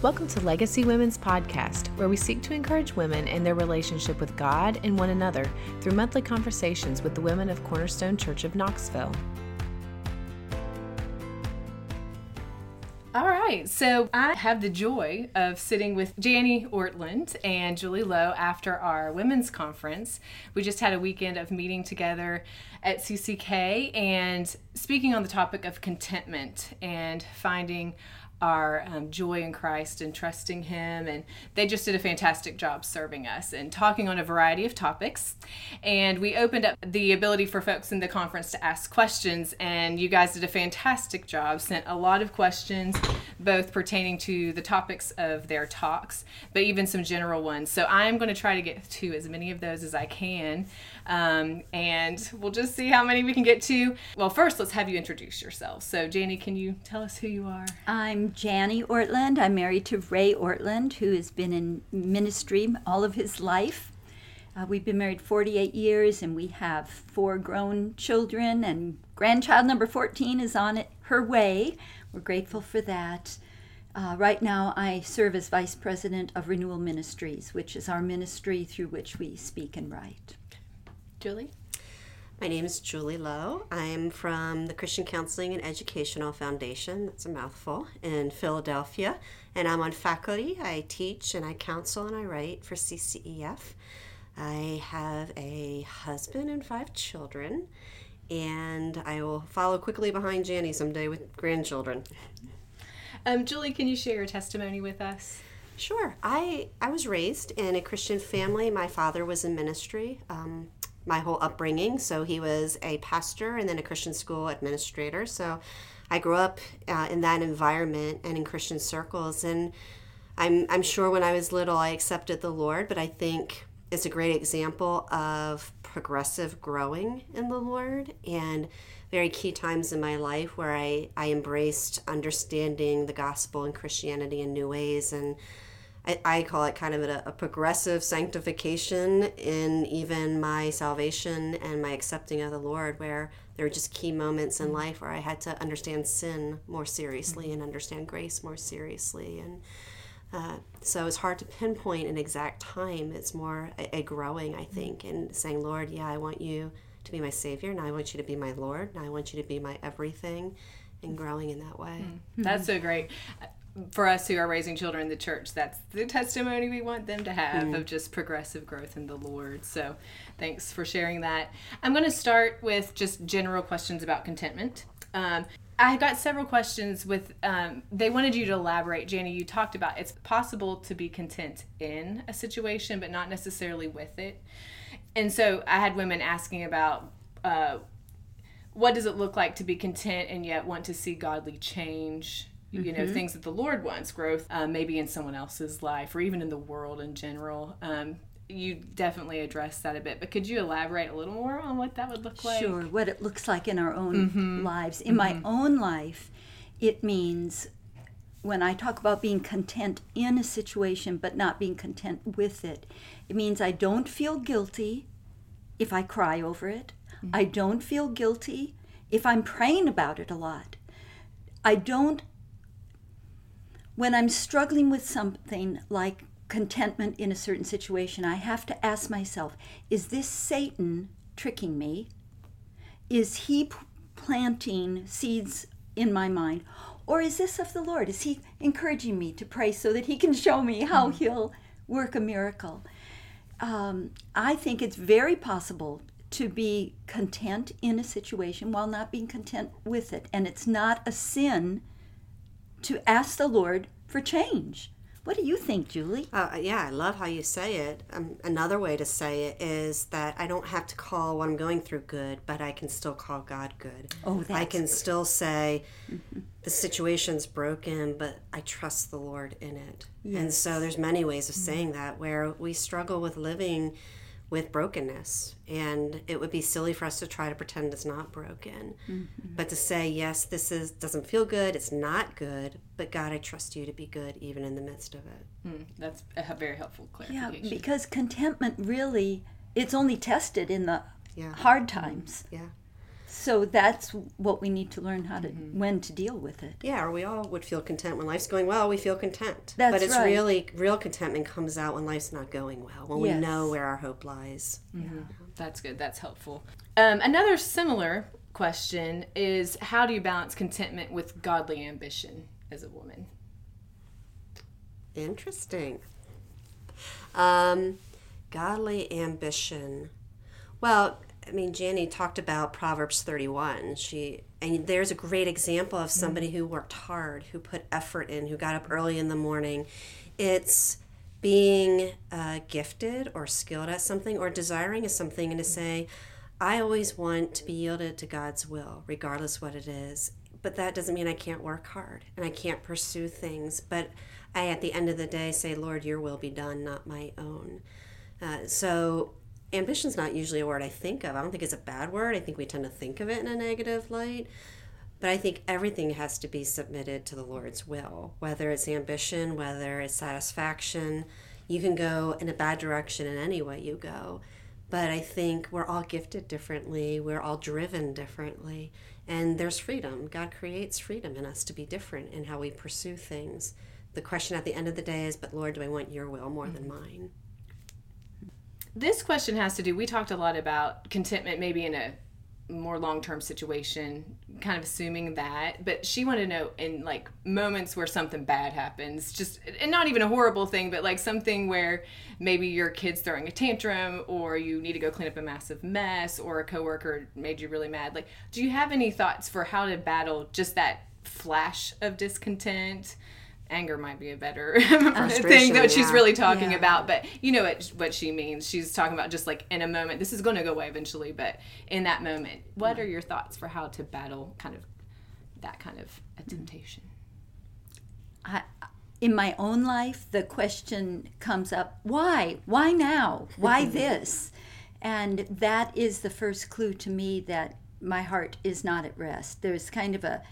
Welcome to Legacy Women's Podcast, where we seek to encourage women in their relationship with God and one another through monthly conversations with the women of Cornerstone Church of Knoxville. All right, so I have the joy of sitting with Jani Ortlund and Julie Lowe after our women's conference. We just had a weekend of meeting together at CCK and speaking on the topic of contentment and finding our um, joy in Christ and trusting Him. And they just did a fantastic job serving us and talking on a variety of topics. And we opened up the ability for folks in the conference to ask questions. And you guys did a fantastic job, sent a lot of questions, both pertaining to the topics of their talks, but even some general ones. So I'm going to try to get to as many of those as I can. Um, and we'll just see how many we can get to. Well, first, let's have you introduce yourself. So, Jani, can you tell us who you are? I'm Jani Ortlund. I'm married to Ray Ortlund, who has been in ministry all of his life. Uh, we've been married 48 years and we have four grown children, and grandchild number 14 is on it, her way. We're grateful for that. Uh, right now, I serve as Vice President of Renewal Ministries, which is our ministry through which we speak and write. Julie? My name is Julie Lowe. I'm from the Christian Counseling and Educational Foundation, that's a mouthful, in Philadelphia. And I'm on faculty. I teach and I counsel and I write for CCEF. I have a husband and five children, and I will follow quickly behind Jani someday with grandchildren. Um, Julie, can you share your testimony with us? Sure. I, I was raised in a Christian family. My father was in ministry. Um, my whole upbringing. So he was a pastor and then a Christian school administrator. So I grew up uh, in that environment and in Christian circles. And I'm, I'm sure when I was little, I accepted the Lord, but I think it's a great example of progressive growing in the Lord and very key times in my life where I, I embraced understanding the gospel and Christianity in new ways and I, I call it kind of a, a progressive sanctification in even my salvation and my accepting of the Lord, where there were just key moments in life where I had to understand sin more seriously and understand grace more seriously. And uh, so it's hard to pinpoint an exact time. It's more a, a growing, I think, and saying, Lord, yeah, I want you to be my Savior, and I want you to be my Lord, and I want you to be my everything, and growing in that way. Mm-hmm. That's so great for us who are raising children in the church, that's the testimony we want them to have mm. of just progressive growth in the Lord. So thanks for sharing that. I'm going to start with just general questions about contentment. Um, I got several questions with, um, they wanted you to elaborate. Jani, you talked about it's possible to be content in a situation, but not necessarily with it. And so I had women asking about, uh, what does it look like to be content and yet want to see godly change you mm-hmm. know things that the lord wants growth um, maybe in someone else's life or even in the world in general um, you definitely addressed that a bit but could you elaborate a little more on what that would look like sure what it looks like in our own mm-hmm. lives in mm-hmm. my own life it means when i talk about being content in a situation but not being content with it it means i don't feel guilty if i cry over it mm-hmm. i don't feel guilty if i'm praying about it a lot I don't when I'm struggling with something like contentment in a certain situation, I have to ask myself is this Satan tricking me? Is he p- planting seeds in my mind? Or is this of the Lord? Is he encouraging me to pray so that he can show me how mm-hmm. he'll work a miracle? Um, I think it's very possible to be content in a situation while not being content with it. And it's not a sin to ask the Lord for change. What do you think, Julie? Uh, yeah, I love how you say it. Um, another way to say it is that I don't have to call what I'm going through good, but I can still call God good. Oh, that's I can good. still say mm-hmm. the situation's broken, but I trust the Lord in it. Yes. And so there's many ways of mm-hmm. saying that where we struggle with living with brokenness. And it would be silly for us to try to pretend it's not broken. Mm-hmm. but to say yes this is doesn't feel good it's not good but god i trust you to be good even in the midst of it. Mm, that's a very helpful clarification. yeah because contentment really it's only tested in the yeah. hard times. Yeah So that's what we need to learn how to when to deal with it. Yeah, or we all would feel content when life's going well. We feel content, That's but it's right. really real contentment comes out when life's not going well. When we know where our hope lies. Yeah, That's good. That's helpful. Um, another similar question is how do you balance contentment with godly ambition as a woman? Interesting. Um, godly ambition. Well, I mean, Jenny talked about Proverbs 31. She and there's a great example of somebody who worked hard, who put effort in, who got up early in the morning. It's being uh, gifted or skilled at something or desiring something and to say, I always want to be yielded to God's will, regardless what it is. But that doesn't mean I can't work hard and I can't pursue things. But I, at the end of the day, say, Lord, your will be done, not my own. Uh, so ambition's not usually a word I think of. I don't think it's a bad word. I think we tend to think of it in a negative light. But I think everything has to be submitted to the Lord's will, whether it's ambition, whether it's satisfaction. You can go in a bad direction in any way you go. But I think we're all gifted differently, we're all driven differently, and there's freedom. God creates freedom in us to be different in how we pursue things. The question at the end of the day is, but Lord, do I want your will more than mm-hmm. mine? This question has to do, we talked a lot about contentment maybe in a more long-term situation kind of assuming that but she wanted to know in like moments where something bad happens just and not even a horrible thing but like something where maybe your kid's throwing a tantrum or you need to go clean up a massive mess or a coworker made you really mad like do you have any thoughts for how to battle just that flash of discontent anger might be a better thing that she's yeah. really talking Yeah. about but you know what, what she means she's talking about just like in a moment this is going to go away eventually but in that moment what are your thoughts for how to battle kind of that kind of a temptation I, in my own life, the question comes up why? Why now? Why this? And that is the first clue to me that my heart is not at rest. There's kind of a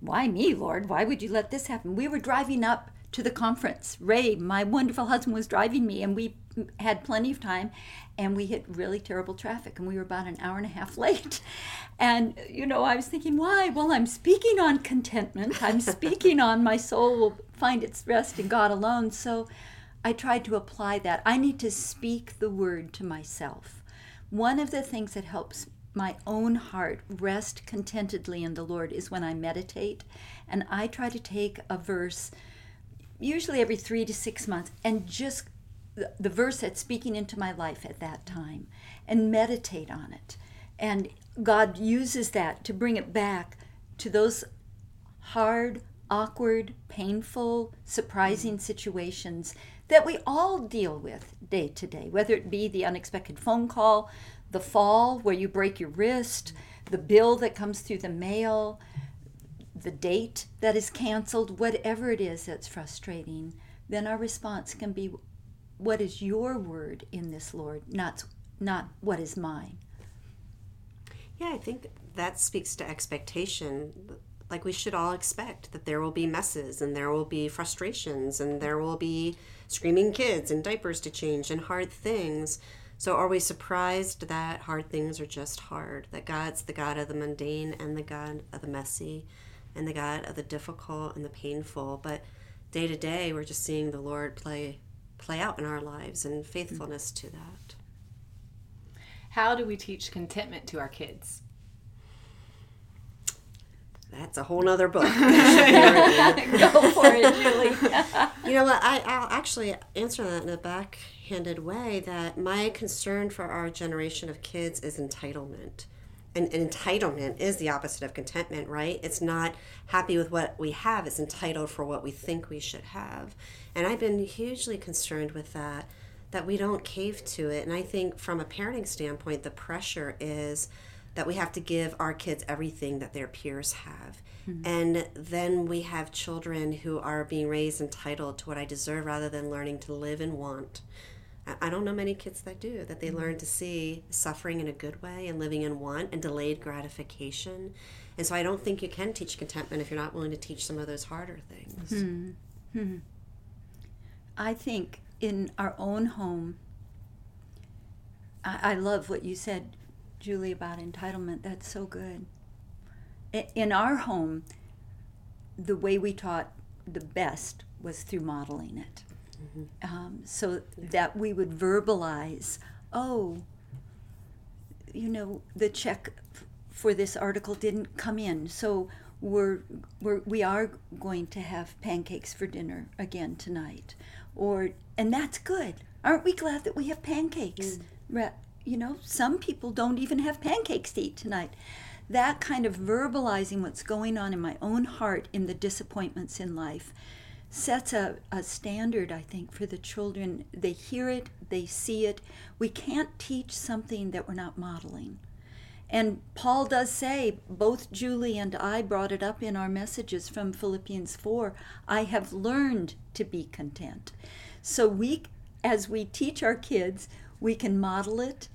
why me, Lord? Why would you let this happen? We were driving up to the conference. Ray, my wonderful husband, was driving me, and we had plenty of time, and we hit really terrible traffic, and we were about an hour and a half late. And, you know, I was thinking, why? Well, I'm speaking on contentment. I'm speaking on my soul will find its rest in God alone. So I tried to apply that. I need to speak the word to myself. One of the things that helps my own heart rest contentedly in the Lord is when I meditate. And I try to take a verse, usually every three to six months, and just the, the verse that's speaking into my life at that time and meditate on it. And God uses that to bring it back to those hard, awkward, painful, surprising situations that we all deal with day to day, whether it be the unexpected phone call, the fall where you break your wrist, the bill that comes through the mail, the date that is canceled, whatever it is that's frustrating, then our response can be, What is your word in this, Lord? Not, not what is mine. Yeah, I think that speaks to expectation. Like we should all expect that there will be messes and there will be frustrations and there will be screaming kids and diapers to change and hard things. So are we surprised that hard things are just hard? That God's the God of the mundane and the God of the messy and the God of the difficult and the painful. But day to day we're just seeing the Lord play play out in our lives and faithfulness to that. how do we teach contentment to our kids That's a whole nother book. Go for it, Julie. You know what? I, I'll actually answer that in a backhanded way that my concern for our generation of kids is entitlement. And, and entitlement is the opposite of contentment, right? It's not happy with what we have, it's entitled for what we think we should have. And I've been hugely concerned with that, that we don't cave to it. And I think from a parenting standpoint, the pressure is that we have to give our kids everything that their peers have. Mm-hmm. And then we have children who are being raised entitled to what I deserve rather than learning to live and want. I- don't know many kids that do, that they mm-hmm. learn to see suffering in a good way and living in want and delayed gratification. And so I don't think you can teach contentment if you're not willing to teach some of those harder things. Hmm. Hmm. I think in our own home, I, I love what you said. Julie, about entitlement. That's so good. In our home, the way we taught the best was through modeling it. Mm-hmm. Um, so that we would verbalize, oh, you know, the check for this article didn't come in. So we're, we're we are going to have pancakes for dinner again tonight or and that's good aren't we glad that we have pancakes mm. You know some people don't even have pancakes to eat tonight. That kind of verbalizing what's going on in my own heart in the disappointments in life sets a, a standard i think for the children. They hear it they see it. We can't teach something that we're not modeling. And Paul does say, both Julie and I brought it up in our messages from Philippians 4 I have learned to be content. So we, as we teach our kids, we can model it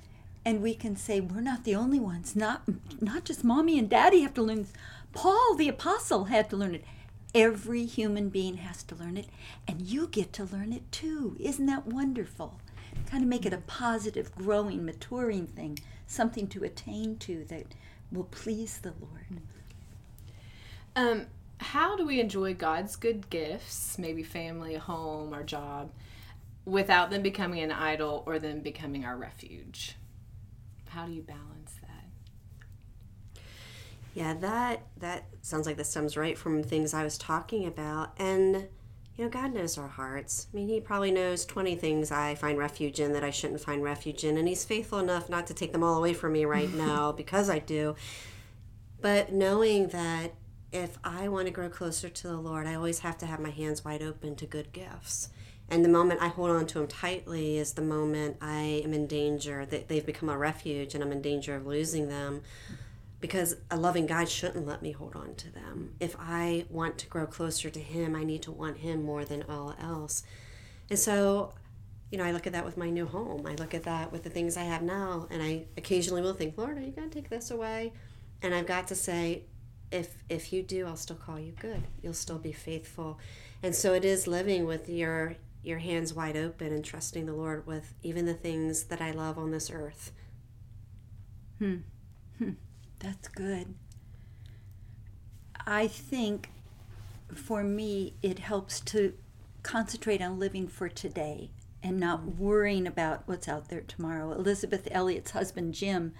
and we can say, we're not the only ones. Not, not just mommy and daddy have to learn this. Paul, the apostle, had to learn it. Every human being has to learn it, and you get to learn it too. Isn't that wonderful? Kind of make it a positive, growing, maturing thing something to attain to that will please the Lord. Um, how do we enjoy God's good gifts, maybe family, home, our job, without them becoming an idol or them becoming our refuge? How do you balance that? Yeah, that that sounds like this stems right from things I was talking about, and you know, God knows our hearts. I mean, He probably knows 20 things I find refuge in that I shouldn't find refuge in, and He's faithful enough not to take them all away from me right now because I do. But knowing that if I want to grow closer to the Lord, I always have to have my hands wide open to good gifts. And the moment I hold on to them tightly is the moment I am in danger, that they've become a refuge and I'm in danger of losing them because a loving God shouldn't let me hold on to them. If I want to grow closer to Him, I need to want Him more than all else. And so, you know, I look at that with my new home. I look at that with the things I have now, and I occasionally will think, Lord, are you going to take this away? And I've got to say, if if you do, I'll still call you good. You'll still be faithful. And so it is living with your your hands wide open and trusting the Lord with even the things that I love on this earth. Hmm. hmm. That's good. I think for me, it helps to concentrate on living for today and not worrying about what's out there tomorrow. Elizabeth Elliot's husband, Jim,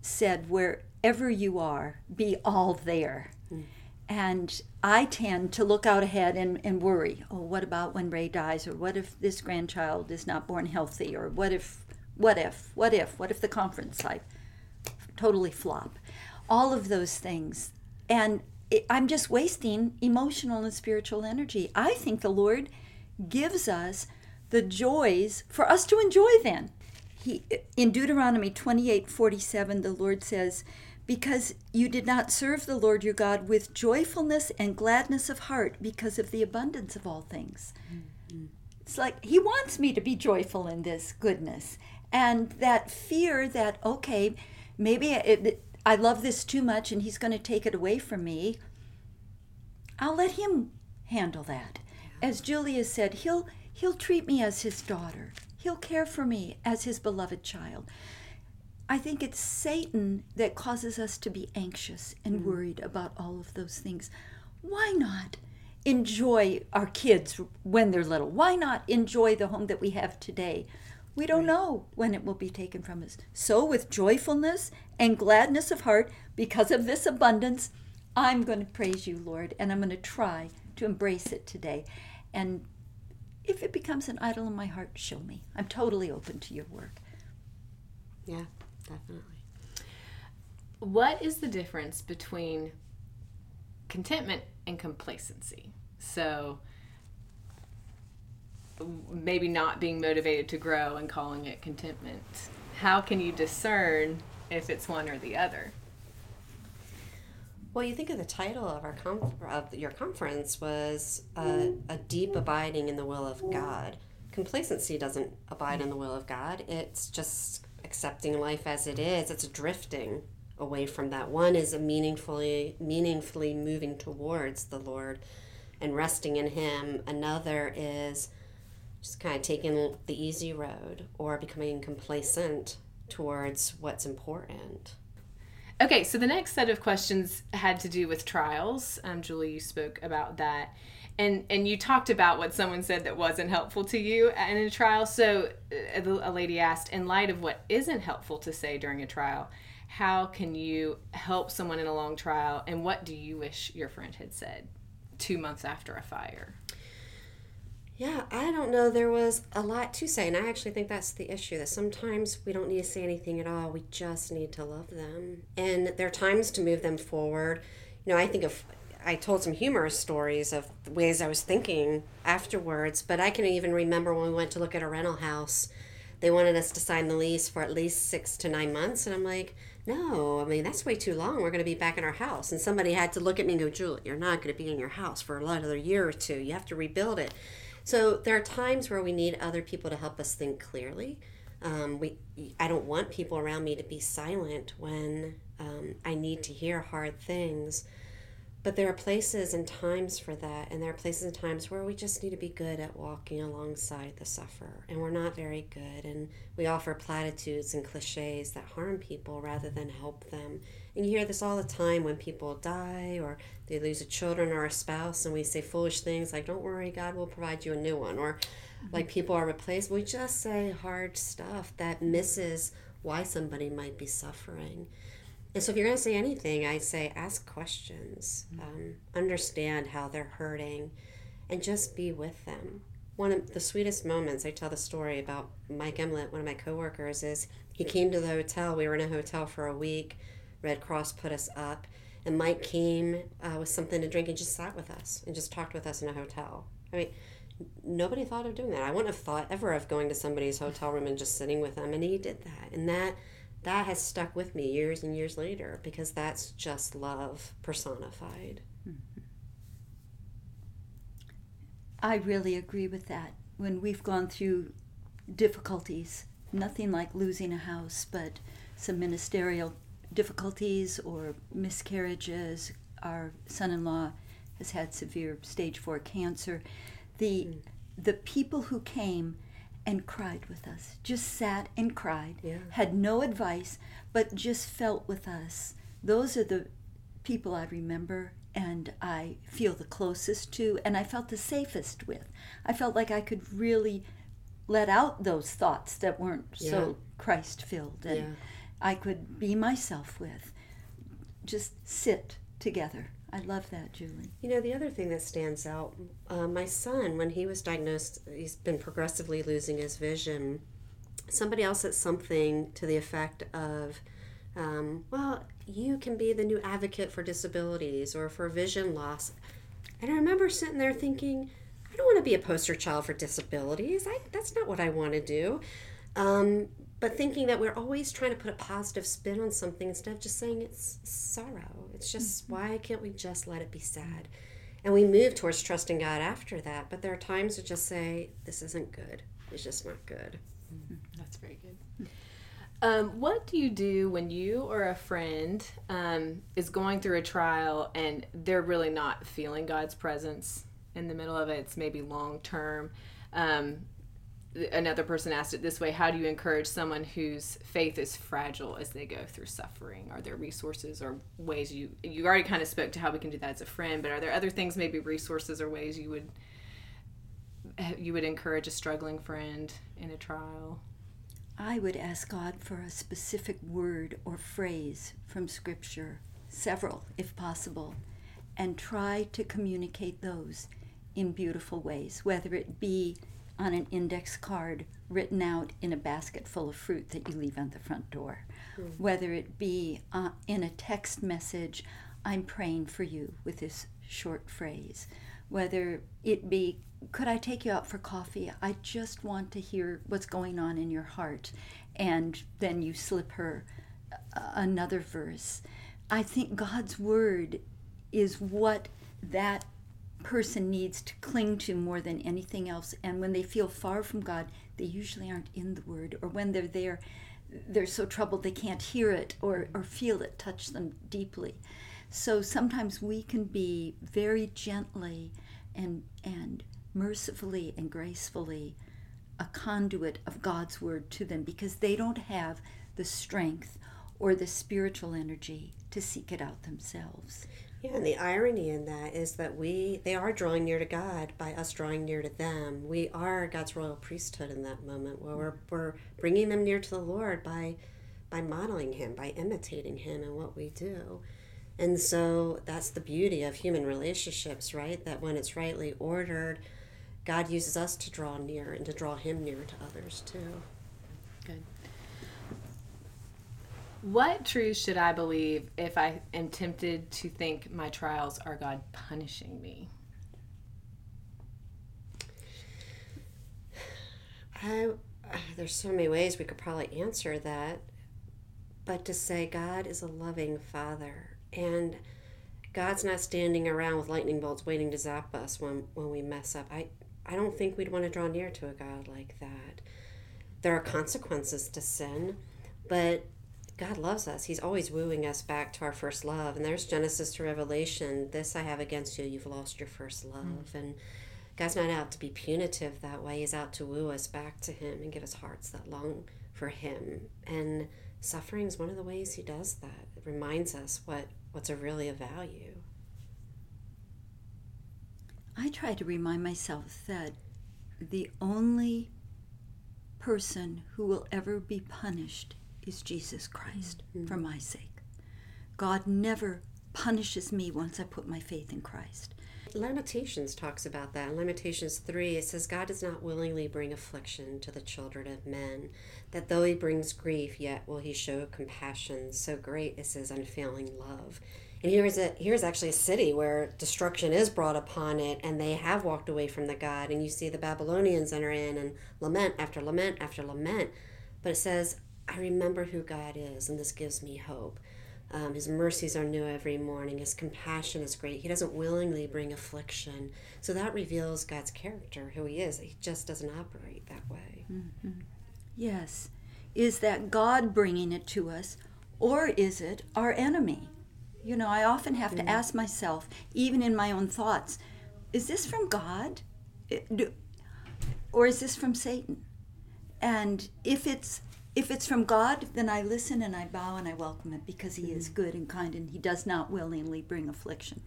said, Wherever you are, be all there. And I tend to look out ahead and, and worry. Oh, what about when Ray dies? Or what if this grandchild is not born healthy? Or what if, what if, what if, what if the conference life? totally flop. All of those things. And it, I'm just wasting emotional and spiritual energy. I think the Lord gives us the joys for us to enjoy then. He, in Deuteronomy 28 47, the Lord says, Because you did not serve the Lord your God with joyfulness and gladness of heart because of the abundance of all things. Mm-hmm. It's like He wants me to be joyful in this goodness. And that fear that, okay, maybe it, I love this too much and he's going to take it away from me. I'll let him handle that. As Julia said, he'll he'll treat me as his daughter. He'll care for me as his beloved child. I think it's Satan that causes us to be anxious and mm-hmm. worried about all of those things. Why not enjoy our kids when they're little? Why not enjoy the home that we have today? We don't right. know when it will be taken from us. So, with joyfulness and gladness of heart, because of this abundance, I'm going to praise you, Lord, and I'm going to try to embrace it today. And if it becomes an idol in my heart, show me. I'm totally open to your work. Yeah, definitely. What is the difference between contentment and complacency? So, maybe not being motivated to grow and calling it contentment. How can you discern if it's one or the other? Well, you think of the title of our of your conference was uh, a deep abiding in the will of God. Complacency doesn't abide in the will of God. It's just accepting life as it is. It's drifting away from that. One is a meaningfully meaningfully moving towards the Lord and resting in Him. Another is just kind of taking the easy road or becoming complacent towards what's important. Okay, so the next set of questions had to do with trials. Um, Julie, you spoke about that, and and you talked about what someone said that wasn't helpful to you in a trial. So uh, a lady asked, in light of what isn't helpful to say during a trial, how can you help someone in a long trial, and what do you wish your friend had said two months after a fire? Yeah, I don't know. There was a lot to say, and I actually think that's the issue that sometimes we don't need to say anything at all. We just need to love them. And there are times to move them forward. You know, I think of, I told some humorous stories of ways I was thinking afterwards, but I can even remember when we went to look at a rental house, they wanted us to sign the lease for at least six to nine months. And I'm like, no, I mean, that's way too long. We're going to be back in our house. And somebody had to look at me and go, Julie, you're not going to be in your house for another year or two. You have to rebuild it. So there are times where we need other people to help us think clearly. Um, we, I don't want people around me to be silent when um, I need to hear hard things. But there are places and times for that, and there are places and times where we just need to be good at walking alongside the sufferer, and we're not very good. And we offer platitudes and cliches that harm people rather than help them. And you hear this all the time when people die or they lose a children or a spouse, and we say foolish things like, Don't worry, God will provide you a new one, or like people are replaced. We just say hard stuff that misses why somebody might be suffering. And so, if you're going to say anything, I say ask questions, um, understand how they're hurting, and just be with them. One of the sweetest moments, I tell the story about Mike Emlet, one of my coworkers, is he came to the hotel. We were in a hotel for a week. Red Cross put us up, and Mike came uh, with something to drink and just sat with us and just talked with us in a hotel. I mean, nobody thought of doing that. I wouldn't have thought ever of going to somebody's hotel room and just sitting with them, and he did that. And that that has stuck with me years and years later because that's just love personified. I really agree with that. When we've gone through difficulties, nothing like losing a house, but some ministerial difficulties or miscarriages. Our son in law has had severe stage four cancer. The, mm. the people who came and cried with us. Just sat and cried. Yeah. Had no advice, but just felt with us. Those are the people I remember and I feel the closest to and I felt the safest with. I felt like I could really let out those thoughts that weren't yeah. so Christ filled and yeah. I could be myself with. Just sit together. I love that, Julie. You know, the other thing that stands out, uh, my son, when he was diagnosed, he's been progressively losing his vision. Somebody else said something to the effect of, um, well, you can be the new advocate for disabilities or for vision loss. And I remember sitting there thinking, I don't want to be a poster child for disabilities. I, that's not what I want to do. Um, but thinking that we're always trying to put a positive spin on something instead of just saying it's sorrow. It's just mm-hmm. why can't we just let it be sad? And we move towards trusting God after that. But there are times to just say, this isn't good. It's just not good. Mm-hmm. That's very good. Um, what do you do when you or a friend um, is going through a trial and they're really not feeling God's presence in the middle of it? It's maybe long term. Um, another person asked it this way how do you encourage someone whose faith is fragile as they go through suffering? Are there resources or ways you you already kind of spoke to how we can do that as a friend but are there other things maybe resources or ways you would you would encourage a struggling friend in a trial? I would ask god for a specific word or phrase from scripture several if possible and try to communicate those in beautiful ways whether it be on an index card written out in a basket full of fruit that you leave on the front door. Mm. Whether it be uh, in a text message, I'm praying for you with this short phrase. Whether it be, could I take you out for coffee? I just want to hear what's going on in your heart. And then you slip her another verse. I think God's word is what that person needs to cling to more than anything else. And when they feel far from God, they usually aren't in the Word. Or when they're there, they're so troubled they can't hear it or, or feel it touch them deeply. So sometimes we can be very gently and, and mercifully and gracefully a conduit of God's Word to them because they don't have the strength or the spiritual energy to seek it out themselves. Yeah, and the irony in that is that we they are drawing near to God by us drawing near to them. We are God's royal priesthood in that moment where we're, we're bringing them near to the Lord by by modeling Him, by imitating Him and what we do. And so that's the beauty of human relationships, right? That when it's rightly ordered, God uses us to draw near and to draw Him near to others too. Good. What truth should I believe if I am tempted to think my trials are God punishing me? I, uh, there's so many ways we could probably answer that, but to say God is a loving Father and God's not standing around with lightning bolts waiting to zap us when, when we mess up. I, I don't think we'd want to draw near to a God like that. There are consequences to sin, but God loves us. He's always wooing us back to our first love. And there's Genesis to Revelation. This I have against you. You've lost your first love. Mm. And God's not out to be punitive that way. He's out to woo us back to Him and give us hearts that long for Him. And suffering is one of the ways He does that. It reminds us what, what's a really a value. I try to remind myself that the only person who will ever be punished is Jesus Christ mm-hmm. for my sake. God never punishes me once I put my faith in Christ. Lamentations talks about that. In Lamentations 3, it says, God does not willingly bring affliction to the children of men, that though he brings grief, yet will he show compassion. So great is his unfailing love. And here's a here's actually a city where destruction is brought upon it, and they have walked away from the God. And you see the Babylonians enter in and lament after lament after lament. But it says, I remember who God is, and this gives me hope. Um, his mercies are new every morning. His compassion is great. He doesn't willingly bring affliction. So that reveals God's character, who He is. He just doesn't operate that way. Mm-hmm. Yes. Is that God bringing it to us, or is it our enemy? You know, I often have mm-hmm. to ask myself, even in my own thoughts, is this from God? Or is this from Satan? And if it's if it's from God, then I listen and I bow and I welcome it because He mm-hmm. is good and kind and He does not willingly bring affliction.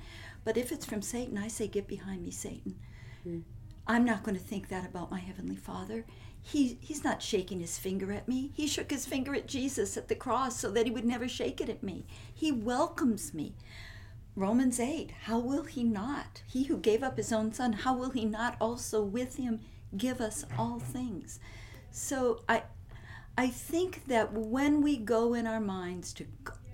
But if it's from Satan, I say, Get behind me, Satan. Mm-hmm. I'm not going to think that about my Heavenly Father. He, he's not shaking his finger at me. He shook his finger at Jesus at the cross so that he would never shake it at me. He welcomes me. Romans 8, how will he not? He who gave up his own son, how will he not also with him give us all things? So I, I think that when we go in our minds to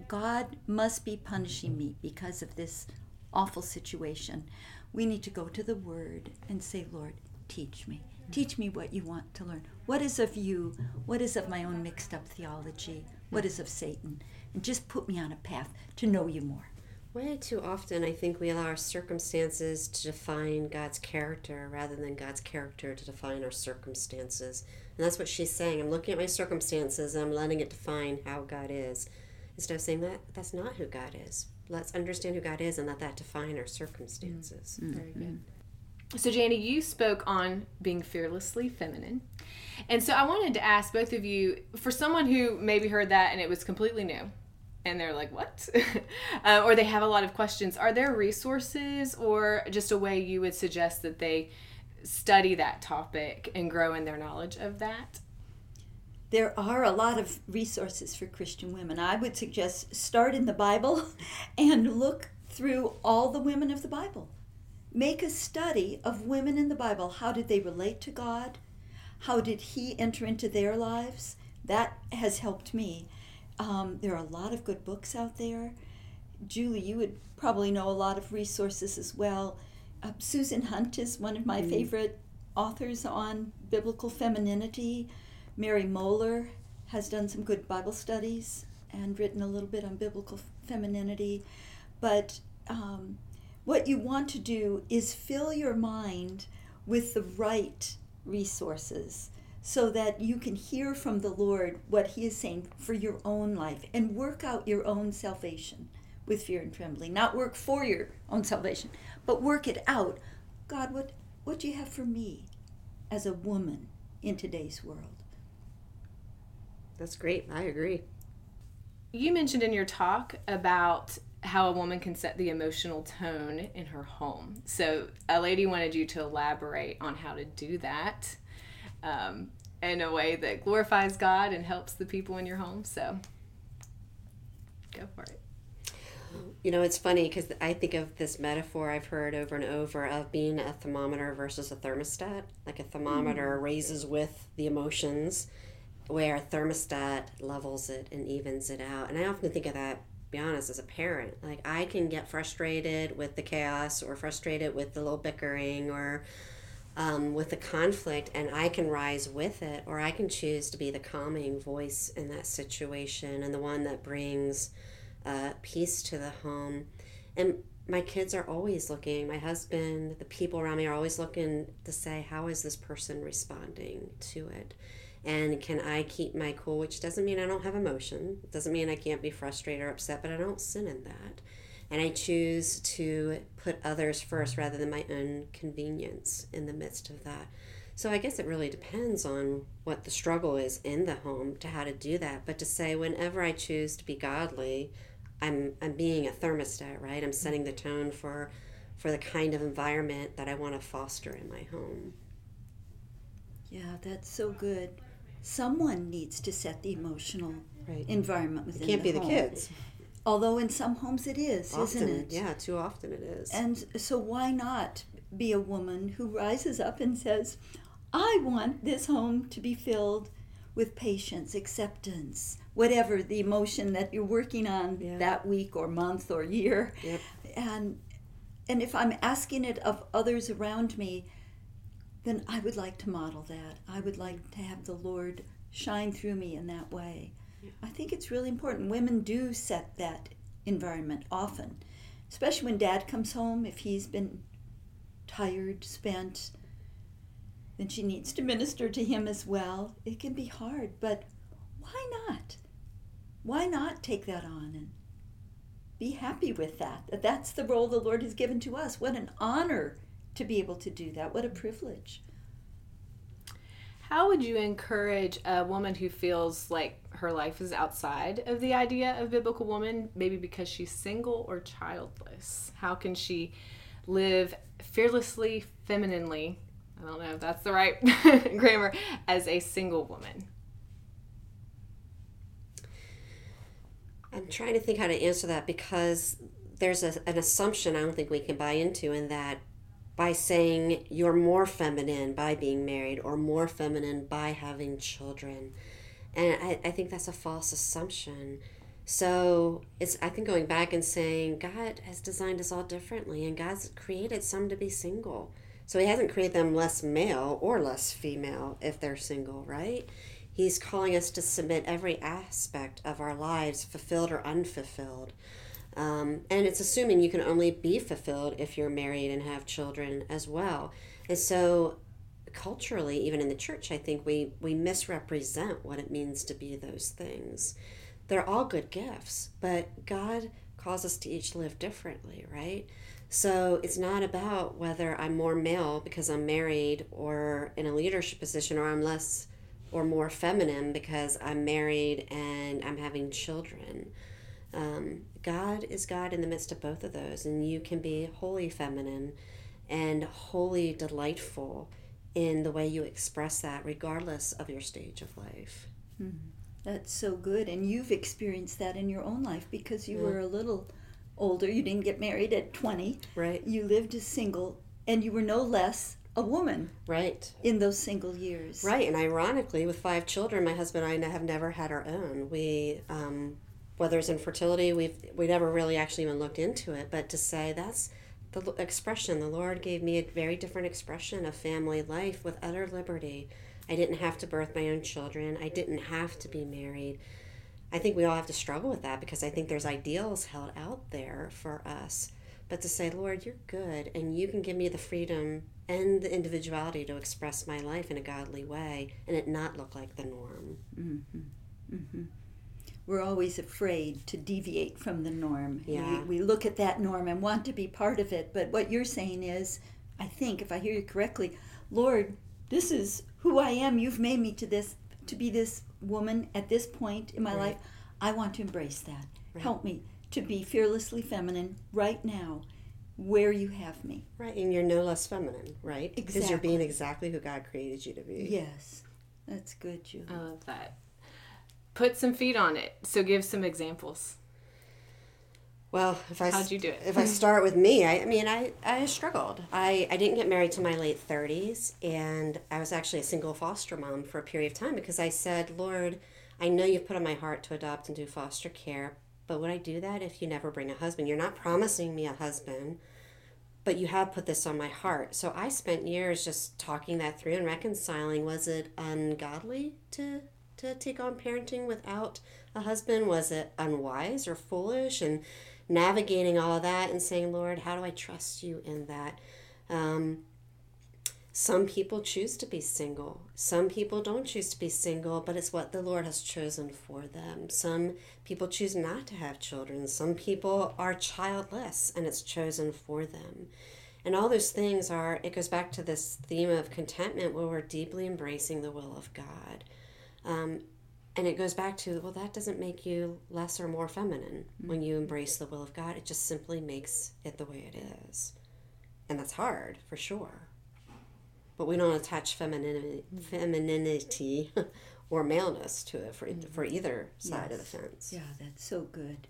God must be punishing me because of this awful situation, we need to go to the Word and say, Lord, teach me. Teach me what you want to learn. What is of you? What is of my own mixed up theology? What is of Satan? And just put me on a path to know you more. Way too often, I think we allow our circumstances to define God's character rather than God's character to define our circumstances. And that's what she's saying. I'm looking at my circumstances and I'm letting it define how God is. Instead of saying that that's not who God is. Let's understand who God is and let that define our circumstances. Mm-hmm. Very good. So, Jani, you spoke on being fearlessly feminine. And so I wanted to ask both of you for someone who maybe heard that and it was completely new, and they're like, what? uh, or they have a lot of questions. Are there resources or just a way you would suggest that they study that topic and grow in their knowledge of that? There are a lot of resources for Christian women. I would suggest start in the Bible and look through all the women of the Bible. Make a study of women in the Bible. How did they relate to God? How did He enter into their lives? That has helped me. Um, there are a lot of good books out there. Julie, you would probably know a lot of resources as well. Uh, Susan Hunt is one of my mm. favorite authors on biblical femininity. Mary Mohler has done some good Bible studies and written a little bit on biblical femininity. But um, what you want to do is fill your mind with the right resources so that you can hear from the Lord what He is saying for your own life and work out your own salvation with fear and trembling. Not work for your own salvation, but work it out. God, what, what do you have for me as a woman in today's world? That's great. I agree. You mentioned in your talk about how a woman can set the emotional tone in her home. So, a lady wanted you to elaborate on how to do that um, in a way that glorifies God and helps the people in your home. So, go for it. You know, it's funny because I think of this metaphor I've heard over and over of being a thermometer versus a thermostat. Like a thermometer mm. raises with the emotions, where a thermostat levels it and evens it out. And I often think of that, be honest, as a parent. Like I can get frustrated with the chaos or frustrated with the little bickering or um, with the conflict, and I can rise with it, or I can choose to be the calming voice in that situation and the one that brings uh, peace to the home. And my kids are always looking, my husband, the people around me are always looking to say, how is this person responding to it? And can I keep my cool, which doesn't mean I don't have emotion, it doesn't mean I can't be frustrated or upset, but I don't sin in that. And I choose to put others first rather than my own convenience in the midst of that. So I guess it really depends on what the struggle is in the home to how to do that. But to say, whenever I choose to be godly, I'm I'm being a thermostat, right? I'm setting the tone for for the kind of environment that I want to foster in my home. Yeah, that's so good. Someone needs to set the emotional right. environment within it can't the be home. the kids. Although in some homes it is, often, isn't it? Yeah, too often it is. And so why not be a woman who rises up and says, I want this home to be filled with patience, acceptance, whatever the emotion that you're working on yeah. that week or month or year. Yep. And and if I'm asking it of others around me, then I would like to model that. I would like to have the Lord shine through me in that way. I think it's really important. Women do set that environment often, especially when dad comes home if he's been tired, spent, then she needs to minister to him as well. It can be hard, but why not? why not take that on and be happy with? That that's the role the Lord has given to us. What an honor to be able to do that. What a privilege. How would you encourage a woman who feels like her life is outside of the idea of biblical woman, maybe because she's single or childless? How can she live fearlessly, femininely? I don't know if that's the right grammar, as a single woman. I'm trying to think how to answer that because there's a, an assumption I don't think we can buy into in that by saying you're more feminine by being married or more feminine by having children. And I, I think that's a false assumption. So it's I think going back and saying God has designed us all differently and God's created some to be single. So he hasn't created them less male or less female if they're single, right? He's calling us to submit every aspect of our lives, fulfilled or unfulfilled. Um, and it's assuming you can only be fulfilled if you're married and have children as well. And so, culturally, even in the church, I think we, we misrepresent what it means to be those things. They're all good gifts, but God calls us to each live differently, right? So it's not about whether I'm more male because I'm married or in a leadership position or I'm less or more feminine because I'm married and I'm having children. Um, God is God in the midst of both of those, and you can be wholly feminine and wholly delightful in the way you express that, regardless of your stage of life. Mm-hmm. That's so good, and you've experienced that in your own life because you yeah. were a little older. You didn't get married at 20. Right. You lived as single, and you were no less a woman right in those single years right and ironically with five children my husband and i have never had our own we um, whether it's infertility we've we never really actually even looked into it but to say that's the expression the lord gave me a very different expression of family life with utter liberty i didn't have to birth my own children i didn't have to be married i think we all have to struggle with that because i think there's ideals held out there for us but to say lord you're good and you can give me the freedom and the individuality to express my life in a godly way and it not look like the norm. Mm-hmm. Mm-hmm. We're always afraid to deviate from the norm. Yeah. We, we look at that norm and want to be part of it. But what you're saying is, I think, if I hear you correctly, Lord, this is who I am. You've made me to this to be this woman at this point in my Right. life. I want to embrace that. Right. Help me to be fearlessly feminine right now where you have me. Right, and you're no less feminine, right? Exactly. Because you're being Exactly. exactly who God created you to be. Yes. That's good, Julie. I love that. Put some feet on it. So give some examples. Well, if I How'd you do it? If I start with me, I, I mean, I, I struggled. I, I didn't get married till my late thirties, and I was actually a single foster mom for a period of time because I said, Lord, I know you've put on my heart to adopt and do foster care, but would I do that if you never bring a husband? You're not promising me a husband, but you have put this on my heart. So I spent years just talking that through and reconciling. Was it ungodly to to take on parenting without a husband? Was it unwise or foolish? And navigating all of that and saying, Lord, how do I trust you in that? Um, some people choose to be single. Some people don't choose to be single, but it's what the Lord has chosen for them. Some people choose not to have children. Some people are childless and it's chosen for them. And all those things are, it goes back to this theme of contentment where we're deeply embracing the will of God. Um, and it goes back to, well, that doesn't make you less or more feminine when you embrace the will of God. It just simply makes it the way it is. And that's hard, for sure but we don't attach femininity, femininity or maleness to it for, for either side of the fence. Yeah, that's so good.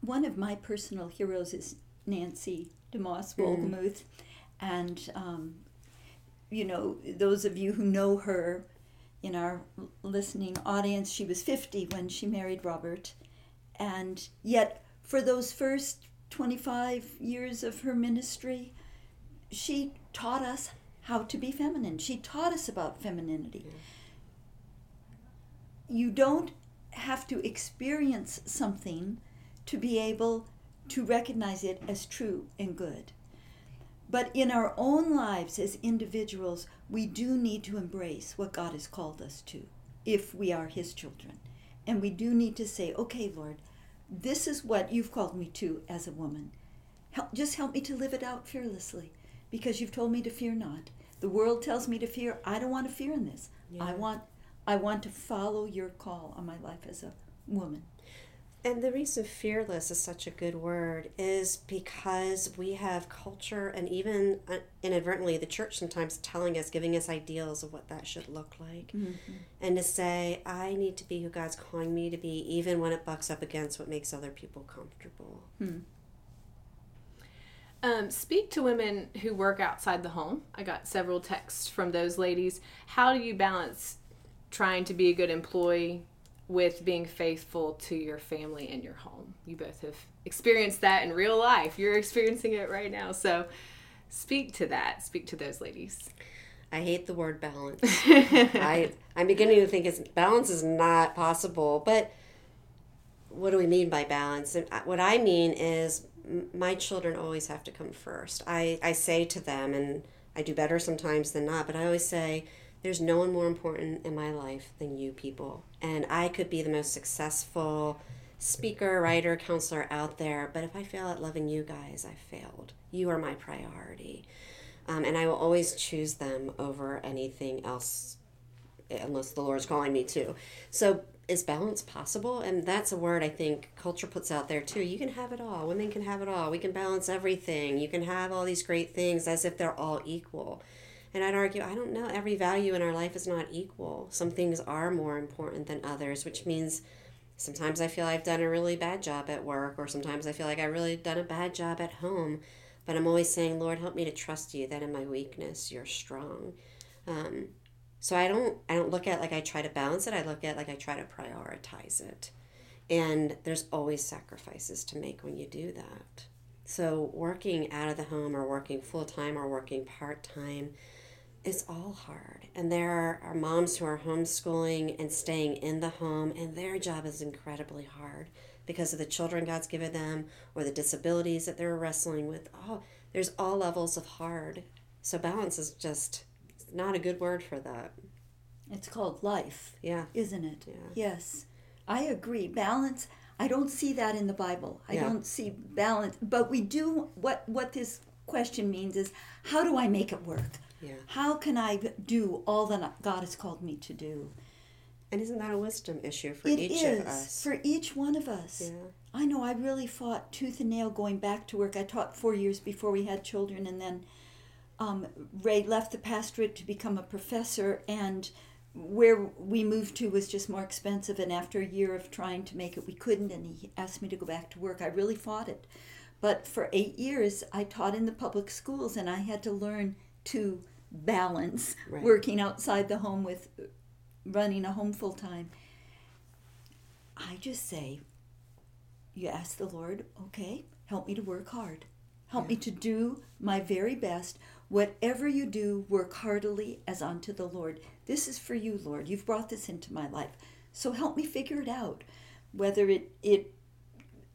One of my personal heroes is Nancy DeMoss Wolgemuth. And, um, you know, those of you who know her in our listening audience, she was 50 when she married Robert. And yet, for those first 25 years of her ministry, she taught us how to be feminine. She taught us about femininity. You don't have to experience something to be able to recognize it as true and good. But in our own lives as individuals, we do need to embrace what God has called us to if we are His children. And we do need to say, okay, Lord, this is what you've called me to as a woman. Help, just help me to live it out fearlessly because you've told me to fear not. The world tells me to fear. I don't want to fear in this. I want I want to follow your call on my life as a woman. And the reason fearless is such a good word is because we have culture and even uh, inadvertently the church sometimes telling us, giving us ideals of what that should look like. And to say, I need to be who God's calling me to be, even when it bucks up against what makes other people comfortable. Um, speak to women who work outside the home. I got several texts from those ladies. How do you balance trying to be a good employee with being faithful to your family and your home? You both have experienced that in real life. You're experiencing it right now. So speak to that. Speak to those ladies. I hate the word balance. I I'm beginning to think it's balance is not possible. But what do we mean by balance? And what I mean is my children always have to come first. I I say to them, and I do better sometimes than not. But I always say. There's no one more important in my life than you people. And I could be the most successful speaker, writer, counselor out there, but if I fail at loving you guys, I failed. You are my priority. Um, and I will always choose them over anything else unless the Lord's calling me to. So is balance possible? And that's a word I think culture puts out there too. You can have it all. Women can have it all. We can balance everything. You can have all these great things as if they're all equal. And I'd argue, I don't know, every value in our life is not equal. Some things are more important than others, which means sometimes I feel I've done a really bad job at work, or sometimes I feel like I've really done a bad job at home. But I'm always saying, Lord, help me to trust you that in my weakness you're strong. Um, so I don't I don't look at like I try to balance it. I look at like I try to prioritize it. And there's always sacrifices to make when you do that. So working out of the home or working full time or working part time it's all hard. And there are, are moms who are homeschooling and staying in the home, and their job is incredibly hard because of the children God's given them or the disabilities that they're wrestling with. Oh, there's all levels of hard. So balance is just not a good word for that. It's called life, Yeah. isn't it? Yeah. Yes. I agree. Balance, I don't see that in the Bible. I Yeah. don't see balance, but we do what what this question means is how do I make it work? Yeah. How can I do all that God has called me to do? And isn't that a wisdom issue for It each is of us? for each one of us. Yeah. I know I really fought tooth and nail going back to work. I taught four years before we had children, and then um, Ray left the pastorate to become a professor, and where we moved to was just more expensive. And after a year of trying to make it, we couldn't, and he asked me to go back to work. I really fought it. But for eight years, I taught in the public schools, and I had to learn to balance Right. working outside the home with running a home full time. I just say, you ask the Lord, okay, help me to work hard. Help me to do my very best. Whatever you do, work heartily as unto the Lord. This is for you, Lord. You've brought this into my life. So help me figure it out. Whether it, it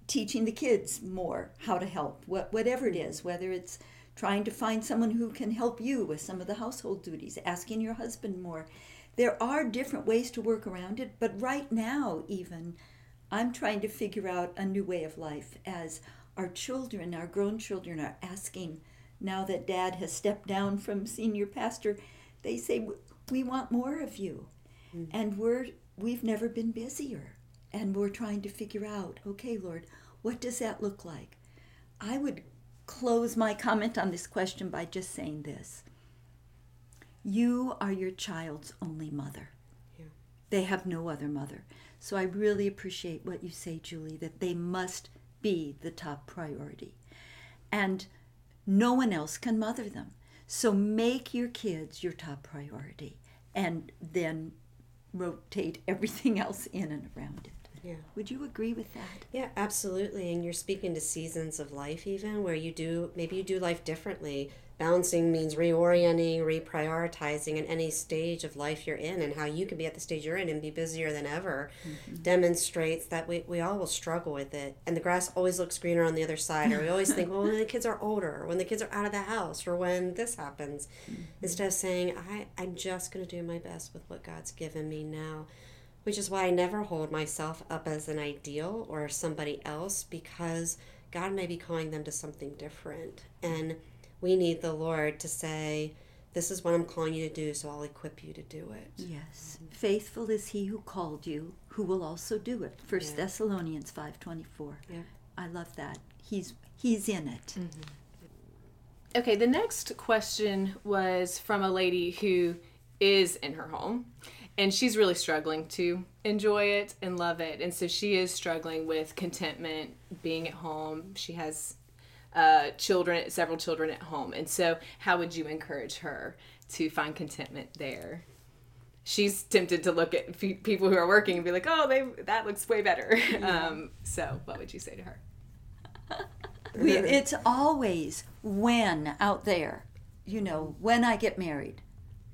teaching the kids more how to help, what, whatever it is, whether it's trying to find someone who can help you with some of the household duties, asking your husband more. There are different ways to work around it, but right now, even, I'm trying to figure out a new way of life as our children, our grown children, are asking now that dad has stepped down from senior pastor, they say, We want more of you. Mm-hmm. And we're, we've never been busier. And we're trying to figure out, okay, Lord, what does that look like? I would close my comment on this question by just saying this You are your child's only mother. Yeah. They have no other mother. So I really appreciate what you say, Julie, that they must be the top priority. And no one else can mother them. So make your kids your top priority and then rotate everything else in and around it. Yeah. Would you agree with that? Yeah, absolutely. And you're speaking to seasons of life, even where you do maybe you do life differently. Balancing means reorienting, reprioritizing in any stage of life you're in, and how you can be at the stage you're in and be busier than ever mm-hmm. demonstrates that we, we all will struggle with it. And the grass always looks greener on the other side, or we always think, well, when the kids are older, or when the kids are out of the house, or when this happens, mm-hmm. instead of saying, I, I'm just going to do my best with what God's given me now which is why I never hold myself up as an ideal or somebody else because God may be calling them to something different. And we need the Lord to say, This is what I'm calling you to do, so I'll equip you to do it. Yes. Faithful is he who called you, who will also do it. First Yeah. Thessalonians 5:24. Yeah. I love that. He's he's in it. Mm-hmm. Okay, the next question was from a lady who is in her home and she's really struggling to enjoy it and love it. And so she is struggling with contentment being at home. She has uh, children, several children at home. And so, how would you encourage her to find contentment there? She's tempted to look at people who are working and be like, "Oh, they that looks way better." Um, so, what would you say to her? We, it's always when out there, you know, when I get married,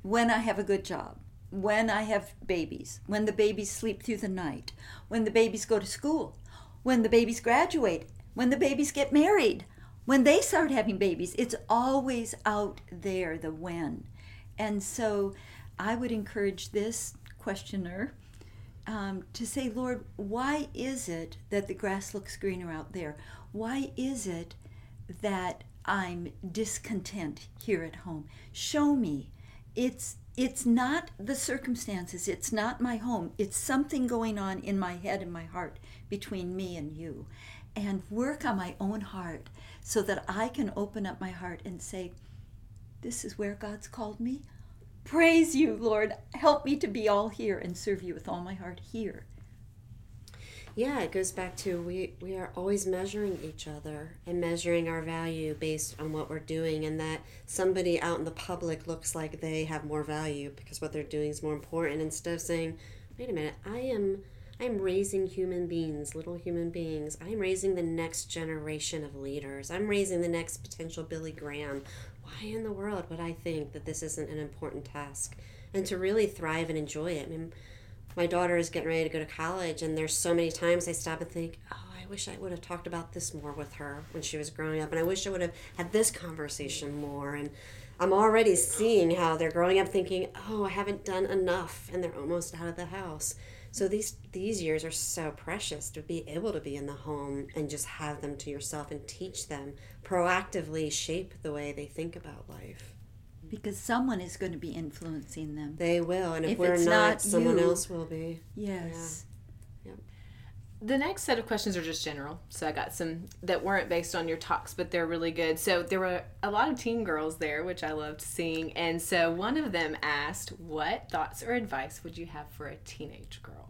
when I have a good job, when I have babies, when the babies sleep through the night, when the babies go to school, when the babies graduate, when the babies get married, when they start having babies. It's always out there, the when. And so I would encourage this questioner um, to say, Lord, why is it that the grass looks greener out there? Why is it that I'm discontent here at home? Show me. It's it's not the circumstances. It's not my home. It's something going on in my head and my heart between me and you. And work on my own heart so that I can open up my heart and say, This is where God's called me. Praise you, Lord. Help me to be all here and serve you with all my heart here. Yeah, it goes back to we, we are always measuring each other and measuring our value based on what we're doing, and that somebody out in the public looks like they have more value because what they're doing is more important. Instead of saying, "Wait a minute, I am I am raising human beings, little human beings. I'm raising the next generation of leaders. I'm raising the next potential Billy Graham. Why in the world would I think that this isn't an important task?" And to really thrive and enjoy it. I mean, my daughter is getting ready to go to college and there's so many times i stop and think oh i wish i would have talked about this more with her when she was growing up and i wish i would have had this conversation more. And i'm already seeing how they're growing up thinking oh i haven't done enough and they're almost out of the house. So these these years are so precious to be able to be in the home and just have them to yourself and teach them proactively shape the way they think about life because someone is going to be influencing them. They will, and if, If we're it's not, not someone you- else will be. Yes. Yep. The next set of questions are just general. So I got some that weren't based on your talks, but they're really good. So there were a lot of teen girls there, which I loved seeing. And so one of them asked, What thoughts or advice would you have for a teenage girl?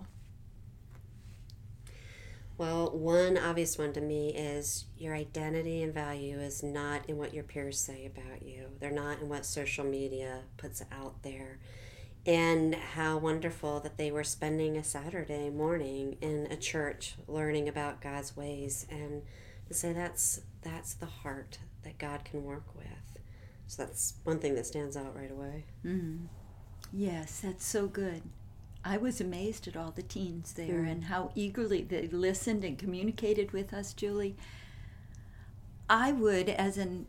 Well, one obvious one to me is your identity and value is not in what your peers say about you. They're not in what social media puts out there. And how wonderful that they were spending a Saturday morning in a church learning about God's ways and to say that's that's the heart that God can work with. So that's one thing that stands out right away. Mm-hmm. Yes, that's so good. I was amazed at all the teens there hmm. and how eagerly they listened and communicated with us, Julie. I would, as an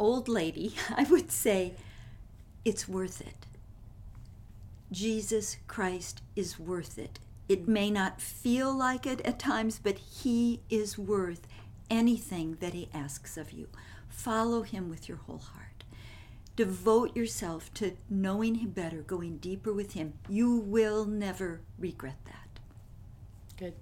old lady, I would say it's worth it. Jesus Christ is worth it. It hmm. may not feel like it at times, but He is worth anything that He asks of you. Follow Him with your whole heart. Devote yourself to knowing Him better, going deeper with Him. You will never regret that. Good.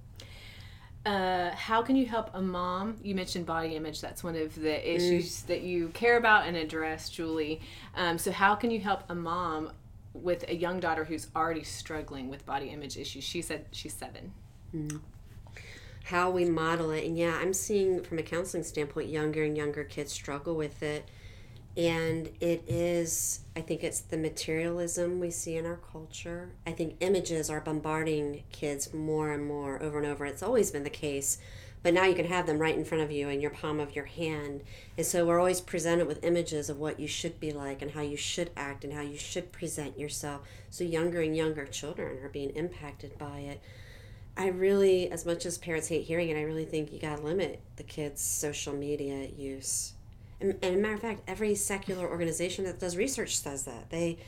Uh, how can you help a mom? You mentioned body image. That's one of the issues that you care about and address, Julie. Um, so, how can you help a mom with a young daughter who's already struggling with body image issues? She said she's seven. how we model it. And yeah, I'm seeing from a counseling standpoint, younger and younger kids struggle with it. And it is, I think it's the materialism we see in our culture. I think images are bombarding kids more and more over and over. It's always been the case, but now you can have them right in front of you in your palm of your hand. And so we're always presented with images of what you should be like and how you should act and how you should present yourself. So younger and younger children are being impacted by it. I really, as much as parents hate hearing it, I really think you gotta limit the kids' social media use. And, and matter of fact, every secular organization that does research says that they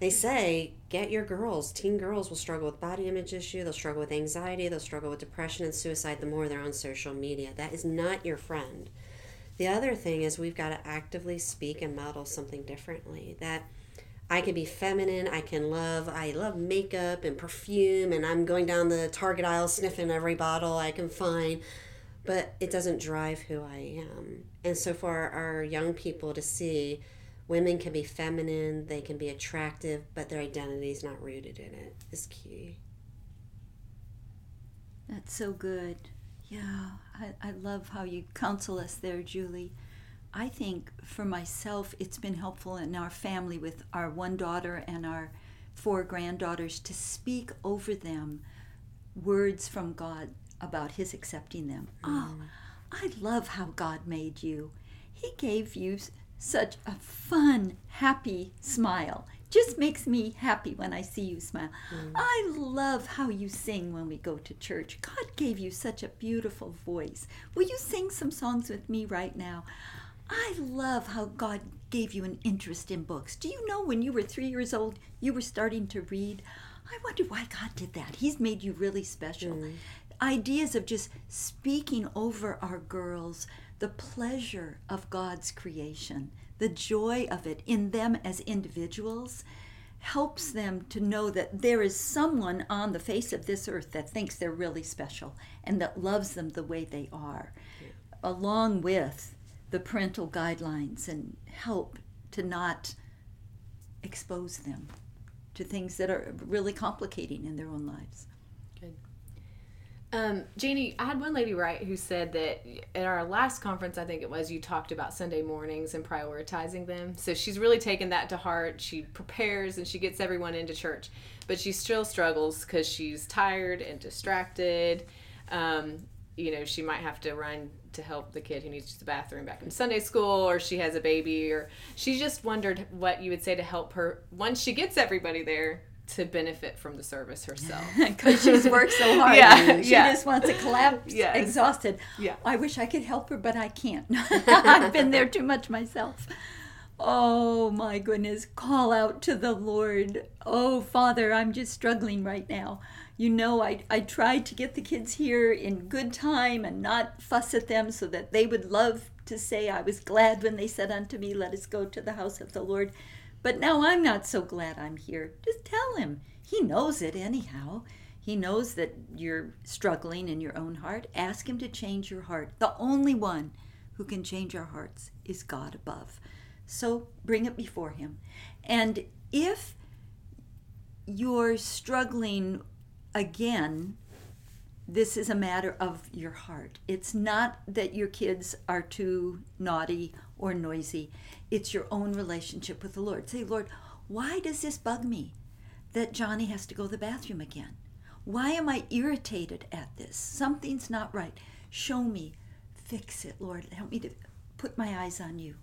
they say get your girls. Teen girls will struggle with body image issue. They'll struggle with anxiety. They'll struggle with depression and suicide. The more they're on social media, that is not your friend. The other thing is we've got to actively speak and model something differently. That I can be feminine. I can love. I love makeup and perfume, and I'm going down the Target aisle sniffing every bottle I can find. But it doesn't drive who I am. And so for our young people to see, women can be feminine, they can be attractive, but their identity is not rooted in it is key. That's so good. Yeah, I, I love how you counsel us there, Julie. I think for myself, it's been helpful in our family with our one daughter and our four granddaughters to speak over them words from God about His accepting them. Oh, I love how God made you. He gave you such a fun, happy smile. Just makes me happy when I see you smile. Mm. I love how you sing when we go to church. God gave you such a beautiful voice. Will you sing some songs with me right now? I love how God gave you an interest in books. Do you know when you were three years old, you were starting to read? I wonder why God did that. He's made you really special. Mm. Ideas of just speaking over our girls the pleasure of God's creation, the joy of it in them as individuals helps them to know that there is someone on the face of this earth that thinks they're really special and that loves them the way they are, along with the parental guidelines and help to not expose them to things that are really complicating in their own lives. Um, Jani, I had one lady write who said that at our last conference, I think it was, you talked about Sunday mornings and prioritizing them. So she's really taken that to heart. She prepares and she gets everyone into church, but she still struggles because she's tired and distracted. Um, you know, she might have to run to help the kid who needs the bathroom back in Sunday school, or she has a baby, or she just wondered what you would say to help her once she gets everybody there to benefit from the service herself. Because she's worked so hard. Yeah, she yeah. just wants to collapse, Yes. exhausted. Yeah. I wish I could help her, but I can't. I've been there too much myself. Oh my goodness. Call out to the Lord. Oh, Father, I'm just struggling right now. You know, I, I tried to get the kids here in good time and not fuss at them so that they would love to say, I was glad when they said unto me, Let us go to the house of the Lord. But now I'm not so glad I'm here. Just tell him. He knows it anyhow. He knows that you're struggling in your own heart. Ask him to change your heart. The only one who can change our hearts is God above. So bring it before him. And if you're struggling again, this is a matter of your heart. It's not that your kids are too naughty or noisy, it's your own relationship with the Lord. Say, Lord, why does this bug me that Johnny has to go to the bathroom again? Why am I irritated at this? Something's not right. Show me. Fix it, Lord. Help me to put my eyes on you.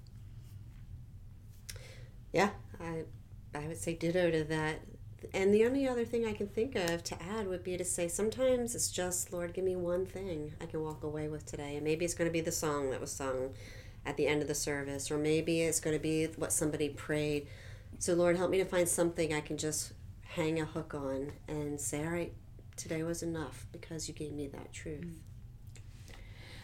Yeah, I I would say ditto to that. And the only other thing I can think of to add would be to say sometimes it's just, Lord, give me one thing I can walk away with today. And maybe it's going to be the song that was sung at the end of the service, or maybe it's going to be what somebody prayed. So, Lord, help me to find something I can just hang a hook on and say, all right, today was enough because you gave me that truth. Mm-hmm.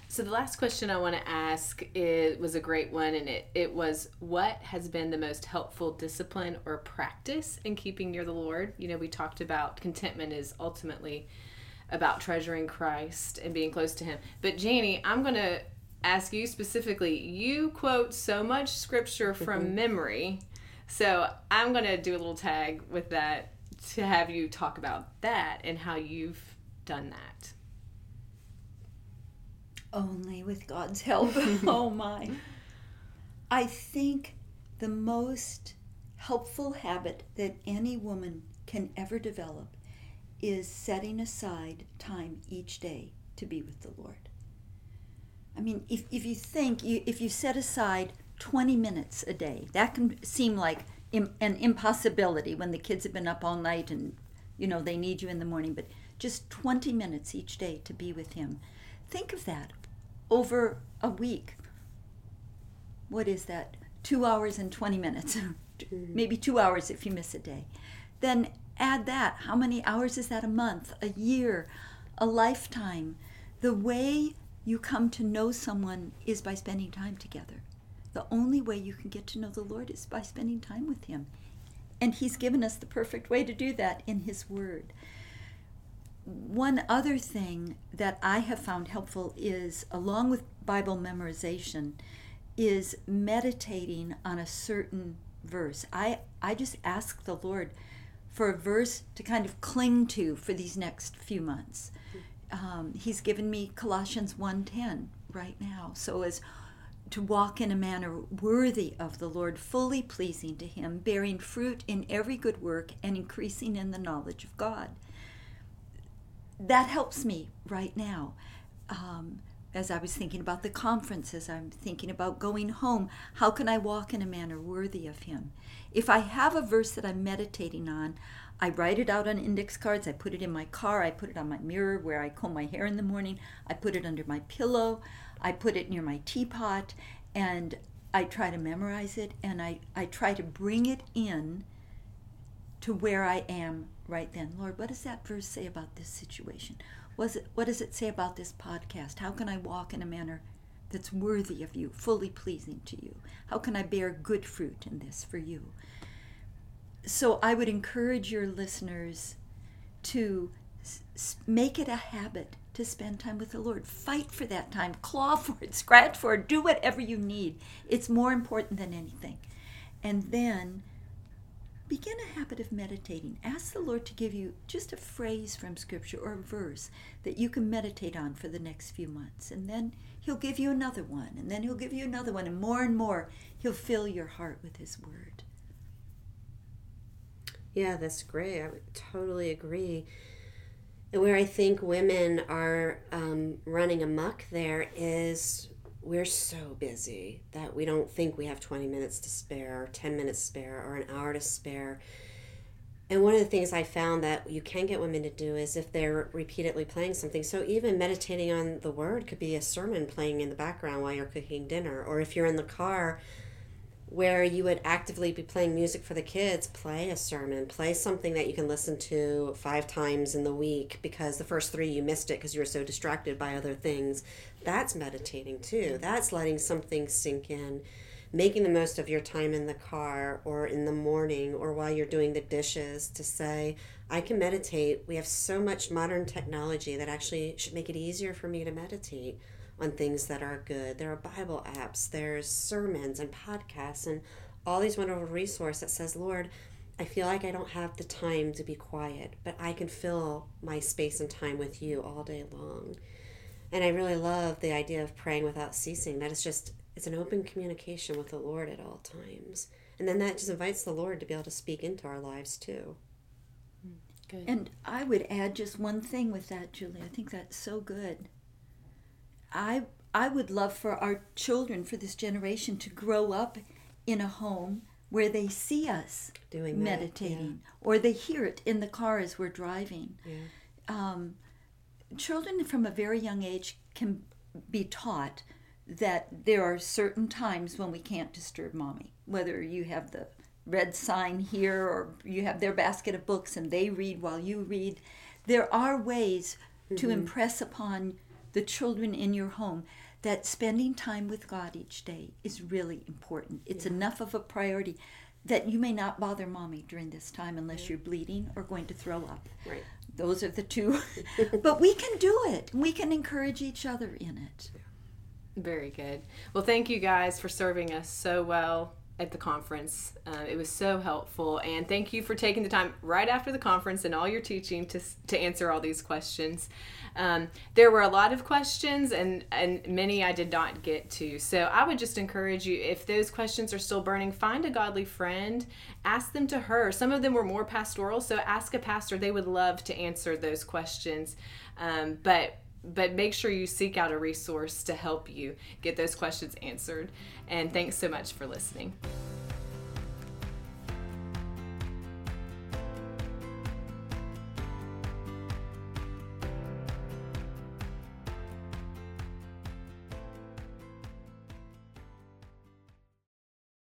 So the last question I want to ask it was a great one, and it it was what has been the most helpful discipline or practice in keeping near the Lord. You know, we talked about contentment is ultimately about treasuring Christ and being close to Him. But Jani, I'm going to ask you specifically. You quote so much scripture from mm-hmm. memory, so I'm going to do a little tag with that to have you talk about that and how you've done that. Only with God's help. oh my. I think the most helpful habit that any woman can ever develop is setting aside time each day to be with the Lord. I mean, if, if you think, you, if you set aside 20 minutes a day, that can seem like Im, an impossibility when the kids have been up all night and, you know, they need you in the morning, but just 20 minutes each day to be with Him. Think of that over a week. What is that? Two hours and 20 minutes. Maybe two hours if you miss a day. Then add that. How many hours is that a month, a year, a lifetime? The way you come to know someone is by spending time together. The only way you can get to know the Lord is by spending time with Him. And He's given us the perfect way to do that in His Word one other thing that I have found helpful is, along with Bible memorization, is meditating on a certain verse. I, I just ask the Lord for a verse to kind of cling to for these next few months. Um, he's given me Colossians 1:10 right now. So as to walk in a manner worthy of the Lord, fully pleasing to him, bearing fruit in every good work and increasing in the knowledge of God that helps me right now. Um, as I was thinking about the conferences, I'm thinking about going home. How can I walk in a manner worthy of Him? If I have a verse that I'm meditating on, I write it out on index cards. I put it in my car. I put it on my mirror where I comb my hair in the morning. I put it under my pillow. I put it near my teapot. And I try to memorize it and I, I try to bring it in to where I am right then. Lord, what does that verse say about this situation? Was it, what does it say about this podcast? How can I walk in a manner that's worthy of you, fully pleasing to you? How can I bear good fruit in this for you? So I would encourage your listeners to s- make it a habit to spend time with the Lord. Fight for that time, claw for it, scratch for it, do whatever you need. It's more important than anything. And then begin a habit of meditating. Ask the Lord to give you just a phrase from Scripture or a verse that you can meditate on for the next few months. And then He'll give you another one, and then He'll give you another one, and more and more He'll fill your heart with His Word. Yeah, that's great. I would totally agree. And where I think women are um, running amok there is we're so busy that we don't think we have 20 minutes to spare, or 10 minutes spare, or an hour to spare. And one of the things I found that you can get women to do is if they're repeatedly playing something. So even meditating on the word could be a sermon playing in the background while you're cooking dinner, or if you're in the car where you would actively be playing music for the kids, play a sermon, play something that you can listen to five times in the week because the first three you missed it because you were so distracted by other things. That's meditating too. That's letting something sink in. making the most of your time in the car or in the morning or while you're doing the dishes to say, I can meditate. We have so much modern technology that actually should make it easier for me to meditate on things that are good. There are Bible apps, there's sermons and podcasts and all these wonderful resources that says, Lord, I feel like I don't have the time to be quiet, but I can fill my space and time with you all day long. And I really love the idea of praying without ceasing. That is just it's an open communication with the Lord at all times. And then that just invites the Lord to be able to speak into our lives too. Hmm, good. And I would add just one thing with that, Julie. I think that's so good. I I would love for our children, for this generation, to grow up in a home where they see us doing meditating, yeah. or they hear it in the car as we're driving. Yeah. Um, children from a very young age can be taught that there are certain times when we can't disturb mommy, whether you have the red sign here or you have their basket of books and they read while you read. There are ways mm-hmm. to impress upon the children in your home that spending time with God each day is really important. It's yeah. enough of a priority that you may not bother mommy during this time unless yeah. you're bleeding or going to throw up. Right. Those are the two. but we can do it. We can encourage each other in it. Very good. Well, thank you guys for serving us so well at the conference. Uh, it was so helpful, and thank you for taking the time right after the conference and all your teaching to to answer all these questions. Um, there were a lot of questions, and and many I did not get to. So I would just encourage you, if those questions are still burning, find a godly friend, ask them to her. Some of them were more pastoral, so ask a pastor. They would love to answer those questions. Um, but but make sure you seek out a resource to help you get those questions answered. And thanks so much for listening.